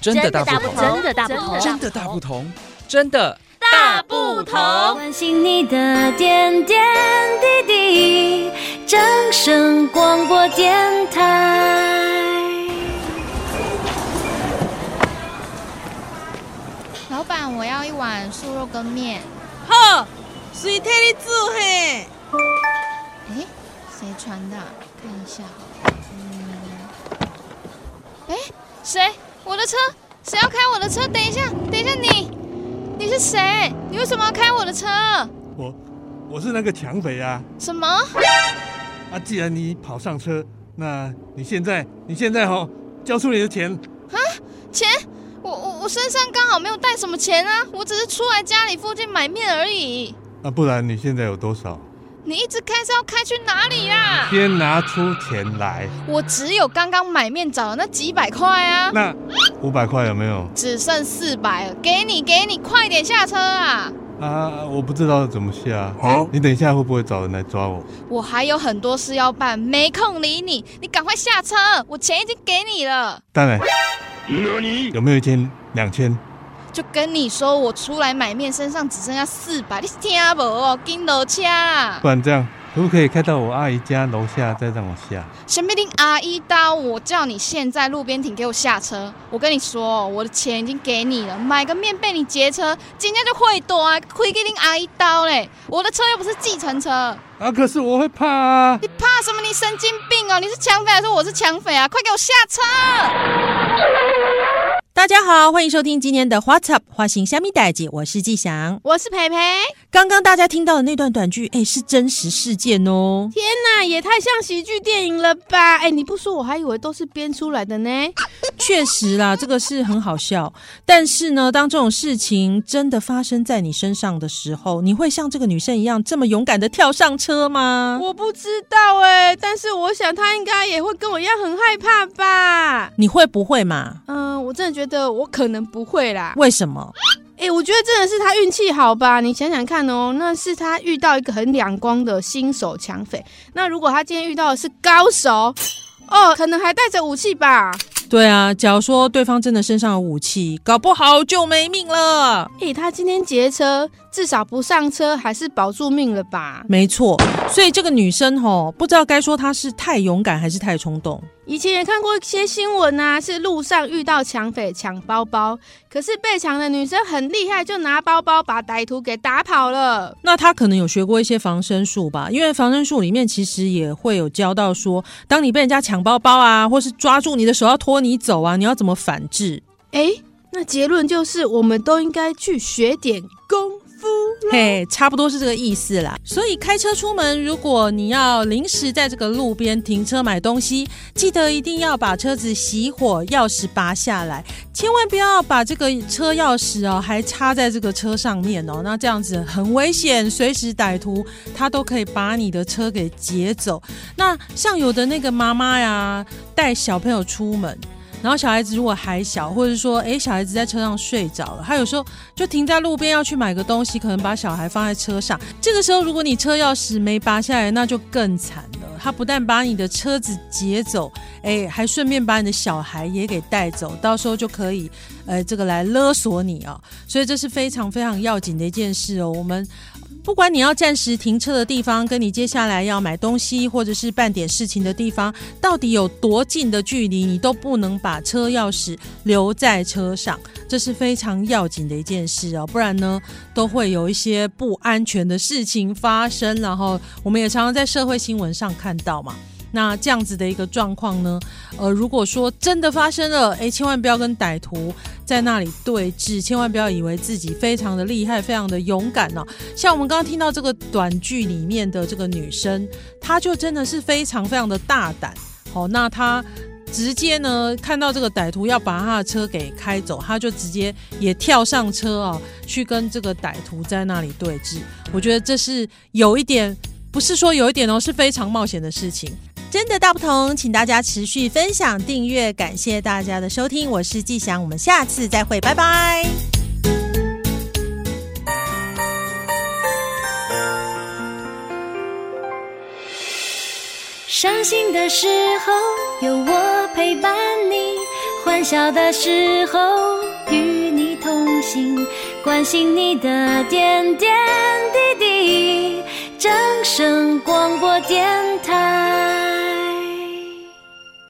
真的大不同，真的大不同，真的大不同，真的大不同。关心你的点点滴滴，掌声广播电台。老板，我要一碗素肉羹面。好，随替你煮嘿。哎，谁传的？看一下。嗯。哎，谁？我的车？谁要开我的车？等一下，等一下你，你你是谁？你为什么要开我的车？我，我是那个抢匪啊！什么？啊，既然你跑上车，那你现在，你现在哦，交出你的钱。啊？钱？我我我身上刚好没有带什么钱啊，我只是出来家里附近买面而已。啊，不然你现在有多少？你一直开车要开去哪里啊？先拿出钱来。我只有刚刚买面找的那几百块啊。那五百块有没有？只剩四百了，给你，给你，快点下车啊！啊，我不知道怎么下。好，你等一下会不会找人来抓我？我还有很多事要办，没空理你。你赶快下车，我钱已经给你了。当然。有没有一千、两千？就跟你说，我出来买面，身上只剩下四百，你听不？紧落车啦！不然这样，可不可以开到我阿姨家楼下，再让我下？什么令阿姨刀？我叫你现在路边停，给我下车！我跟你说，我的钱已经给你了，买个面被你劫车，今天就会多啊，亏给令阿姨刀嘞！我的车又不是计程车啊！可是我会怕啊！你怕什么？你神经病哦！你是抢匪还是我是抢匪啊？快给我下车！大家好，欢迎收听今天的 What's Up 花型虾米代姐，我是季翔，我是培培。刚刚大家听到的那段短剧，哎，是真实事件哦！天哪，也太像喜剧电影了吧？哎，你不说我还以为都是编出来的呢。确实啦，这个是很好笑。但是呢，当这种事情真的发生在你身上的时候，你会像这个女生一样这么勇敢的跳上车吗？我不知道哎，但是我想她应该也会跟我一样很害怕吧？你会不会嘛？嗯，我真的觉得。我可能不会啦，为什么？哎、欸，我觉得真的是他运气好吧？你想想看哦，那是他遇到一个很两光的新手抢匪。那如果他今天遇到的是高手，哦，可能还带着武器吧？对啊，假如说对方真的身上有武器，搞不好就没命了。哎、他今天劫车，至少不上车还是保住命了吧？没错，所以这个女生吼，不知道该说她是太勇敢还是太冲动。以前也看过一些新闻啊，是路上遇到抢匪抢包包，可是被抢的女生很厉害，就拿包包把歹徒给打跑了。那她可能有学过一些防身术吧？因为防身术里面其实也会有教到说，当你被人家抢包包啊，或是抓住你的手要拖你走啊，你要怎么反制？诶，那结论就是，我们都应该去学点功。嘿，差不多是这个意思啦。所以开车出门，如果你要临时在这个路边停车买东西，记得一定要把车子熄火，钥匙拔下来，千万不要把这个车钥匙哦还插在这个车上面哦。那这样子很危险，随时歹徒他都可以把你的车给劫走。那像有的那个妈妈呀，带小朋友出门。然后小孩子如果还小，或者说，诶，小孩子在车上睡着了，他有时候就停在路边要去买个东西，可能把小孩放在车上。这个时候，如果你车钥匙没拔下来，那就更惨了。他不但把你的车子劫走，诶，还顺便把你的小孩也给带走，到时候就可以，呃，这个来勒索你啊。所以这是非常非常要紧的一件事哦。我们。不管你要暂时停车的地方，跟你接下来要买东西或者是办点事情的地方，到底有多近的距离，你都不能把车钥匙留在车上，这是非常要紧的一件事哦，不然呢，都会有一些不安全的事情发生。然后我们也常常在社会新闻上看到嘛。那这样子的一个状况呢，呃，如果说真的发生了，诶，千万不要跟歹徒在那里对峙，千万不要以为自己非常的厉害，非常的勇敢哦。像我们刚刚听到这个短剧里面的这个女生，她就真的是非常非常的大胆。好，那她直接呢看到这个歹徒要把她的车给开走，她就直接也跳上车啊，去跟这个歹徒在那里对峙。我觉得这是有一点，不是说有一点哦，是非常冒险的事情。真的大不同，请大家持续分享、订阅，感谢大家的收听，我是季祥，我们下次再会，拜拜。伤心的时候有我陪伴你，欢笑的时候与你同行，关心你的点点滴滴。正声广播电台。